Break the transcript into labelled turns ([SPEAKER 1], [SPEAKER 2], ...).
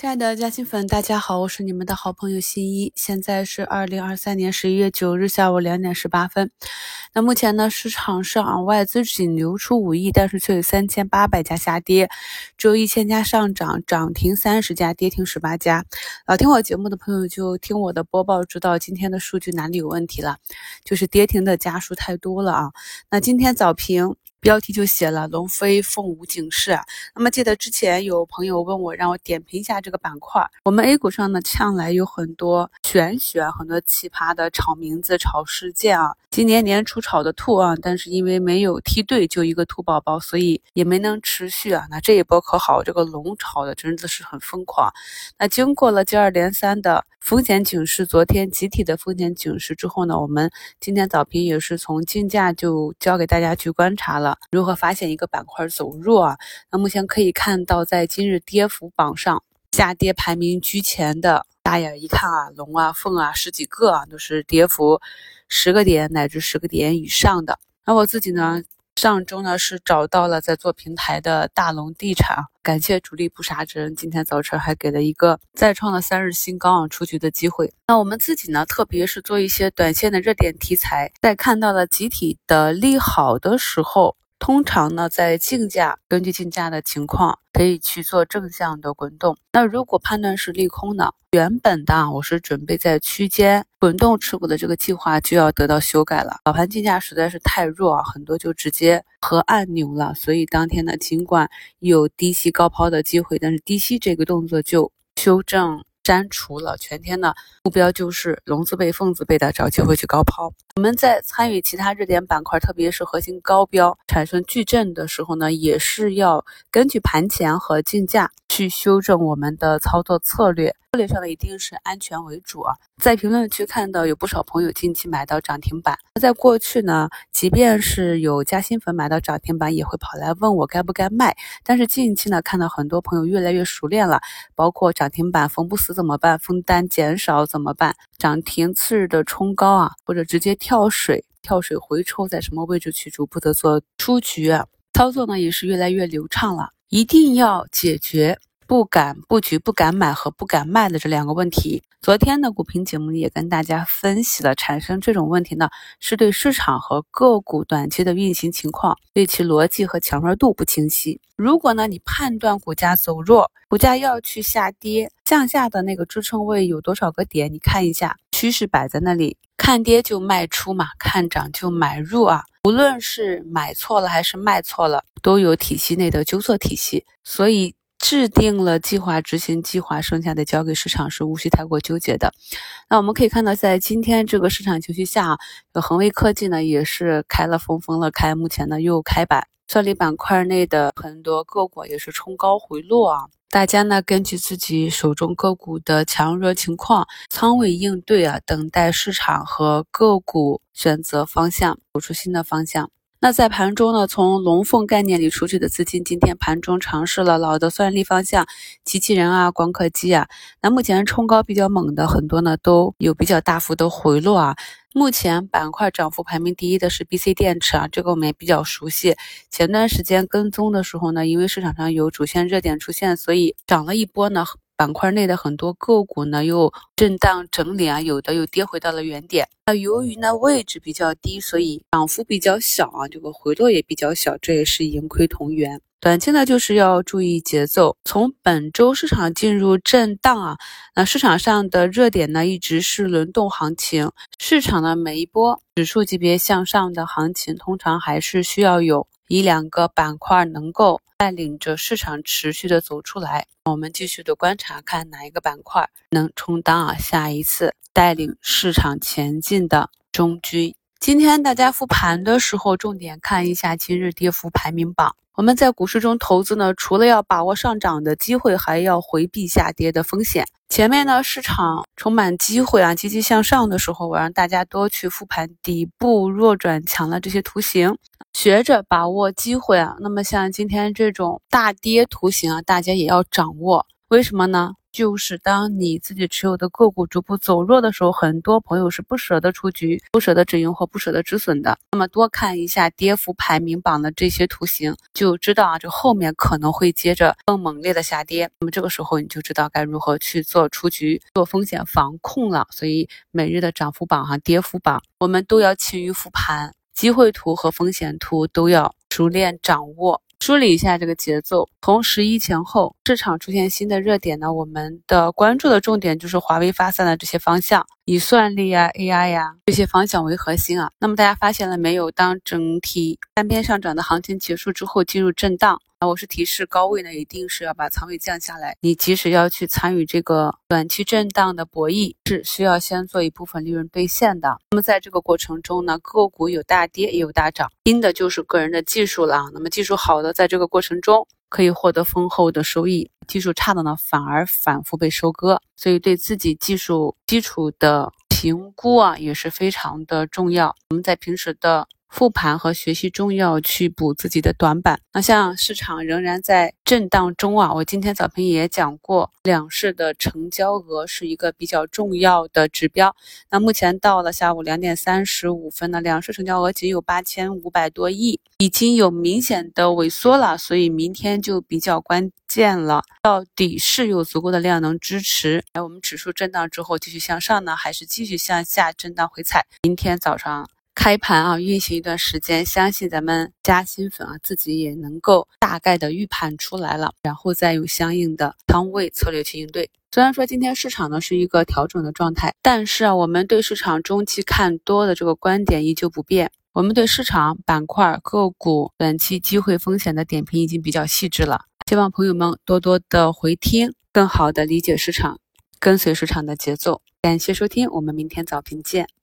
[SPEAKER 1] 亲爱的嘉兴粉，大家好，我是你们的好朋友新一。现在是二零二三年十一月九日下午两点十八分。那目前呢，市场上外资仅流出五亿，但是却有三千八百家下跌，只有一千家上涨，涨停三十家，跌停十八家。老听我节目的朋友就听我的播报，知道今天的数据哪里有问题了，就是跌停的家数太多了啊。那今天早评。标题就写了龙飞凤舞警示。那么记得之前有朋友问我，让我点评一下这个板块。我们 A 股上呢，向来有很多玄学、很多奇葩的炒名字、炒事件啊。今年年初炒的兔啊，但是因为没有梯队，就一个兔宝宝，所以也没能持续啊。那这一波可好，这个龙炒的真的是很疯狂。那经过了接二连三的风险警示，昨天集体的风险警示之后呢，我们今天早评也是从竞价就交给大家去观察了。如何发现一个板块走弱啊？那目前可以看到，在今日跌幅榜上，下跌排名居前的，大眼一看啊，龙啊、凤啊，十几个啊，都是跌幅十个点乃至十个点以上的。那我自己呢，上周呢是找到了在做平台的大龙地产，感谢主力不杀之恩，今天早晨还给了一个再创了三日新高啊出局的机会。那我们自己呢，特别是做一些短线的热点题材，在看到了集体的利好的时候。通常呢，在竞价，根据竞价的情况，可以去做正向的滚动。那如果判断是利空呢，原本的我是准备在区间滚动持股的这个计划就要得到修改了。早盘竞价实在是太弱啊，很多就直接和按钮了。所以当天呢，尽管有低吸高抛的机会，但是低吸这个动作就修正。删除了全天的目标就是龙字辈、凤字辈的找机会去高抛。我们在参与其他热点板块，特别是核心高标产生巨震的时候呢，也是要根据盘前和竞价去修正我们的操作策略。策略上呢，一定是安全为主啊。在评论区看到有不少朋友近期买到涨停板，那在过去呢，即便是有加新粉买到涨停板，也会跑来问我该不该卖。但是近期呢，看到很多朋友越来越熟练了，包括涨停板封不死怎么办？封单减少怎么办？涨停次日的冲高啊，或者直接跳水，跳水回抽在什么位置去逐步的做出局？操作呢也是越来越流畅了，一定要解决。不敢布局、不敢买和不敢卖的这两个问题，昨天的股评节目里也跟大家分析了。产生这种问题呢，是对市场和个股短期的运行情况，对其逻辑和强弱度不清晰。如果呢，你判断股价走弱，股价要去下跌，向下的那个支撑位有多少个点？你看一下，趋势摆在那里，看跌就卖出嘛，看涨就买入啊。无论是买错了还是卖错了，都有体系内的纠错体系，所以。制定了计划，执行计划，剩下的交给市场是无需太过纠结的。那我们可以看到，在今天这个市场情绪下，恒威科技呢也是开了封封了开，目前呢又开板，算力板块内的很多个股也是冲高回落啊。大家呢根据自己手中个股的强弱情况，仓位应对啊，等待市场和个股选择方向，走出新的方向。那在盘中呢，从龙凤概念里出去的资金，今天盘中尝试了老的算力方向，机器人啊、光刻机啊。那目前冲高比较猛的很多呢，都有比较大幅的回落啊。目前板块涨幅排名第一的是 BC 电池啊，这个我们也比较熟悉。前段时间跟踪的时候呢，因为市场上有主线热点出现，所以涨了一波呢。板块内的很多个股呢，又震荡整理啊，有的又跌回到了原点。那由于呢位置比较低，所以涨幅比较小啊，这个回落也比较小，这也是盈亏同源。短期呢就是要注意节奏。从本周市场进入震荡啊，那市场上的热点呢一直是轮动行情。市场的每一波指数级别向上的行情，通常还是需要有一两个板块能够带领着市场持续的走出来。我们继续的观察，看哪一个板块能充当啊下一次带领市场前进的中军。今天大家复盘的时候，重点看一下今日跌幅排名榜。我们在股市中投资呢，除了要把握上涨的机会，还要回避下跌的风险。前面呢，市场充满机会啊，积极向上的时候，我让大家多去复盘底部弱转强的这些图形。学着把握机会啊，那么像今天这种大跌图形啊，大家也要掌握。为什么呢？就是当你自己持有的个股逐步走弱的时候，很多朋友是不舍得出局、不舍得止盈或不舍得止损的。那么多看一下跌幅排名榜的这些图形，就知道啊，这后面可能会接着更猛烈的下跌。那么这个时候你就知道该如何去做出局、做风险防控了。所以每日的涨幅榜哈、跌幅榜，我们都要勤于复盘，机会图和风险图都要熟练掌握。梳理一下这个节奏，从十一前后市场出现新的热点呢，我们的关注的重点就是华为发散的这些方向，以算力呀、AI 呀这些方向为核心啊。那么大家发现了没有？当整体单边上涨的行情结束之后，进入震荡。啊，我是提示高位呢，一定是要把仓位降下来。你即使要去参与这个短期震荡的博弈，是需要先做一部分利润兑现的。那么在这个过程中呢，个股有大跌也有大涨，拼的就是个人的技术了。那么技术好的，在这个过程中可以获得丰厚的收益；技术差的呢，反而反复被收割。所以对自己技术基础的评估啊，也是非常的重要。我们在平时的。复盘和学习中要去补自己的短板。那像市场仍然在震荡中啊，我今天早评也讲过，两市的成交额是一个比较重要的指标。那目前到了下午两点三十五分呢，两市成交额仅有八千五百多亿，已经有明显的萎缩了。所以明天就比较关键了，到底是有足够的量能支持，哎，我们指数震荡之后继续向上呢，还是继续向下震荡回踩？明天早上。开盘啊，运行一段时间，相信咱们加新粉啊，自己也能够大概的预判出来了，然后再用相应的仓位策略去应对。虽然说今天市场呢是一个调整的状态，但是啊，我们对市场中期看多的这个观点依旧不变。我们对市场板块、个股短期机会、风险的点评已经比较细致了，希望朋友们多多的回听，更好的理解市场，跟随市场的节奏。感谢收听，我们明天早评见。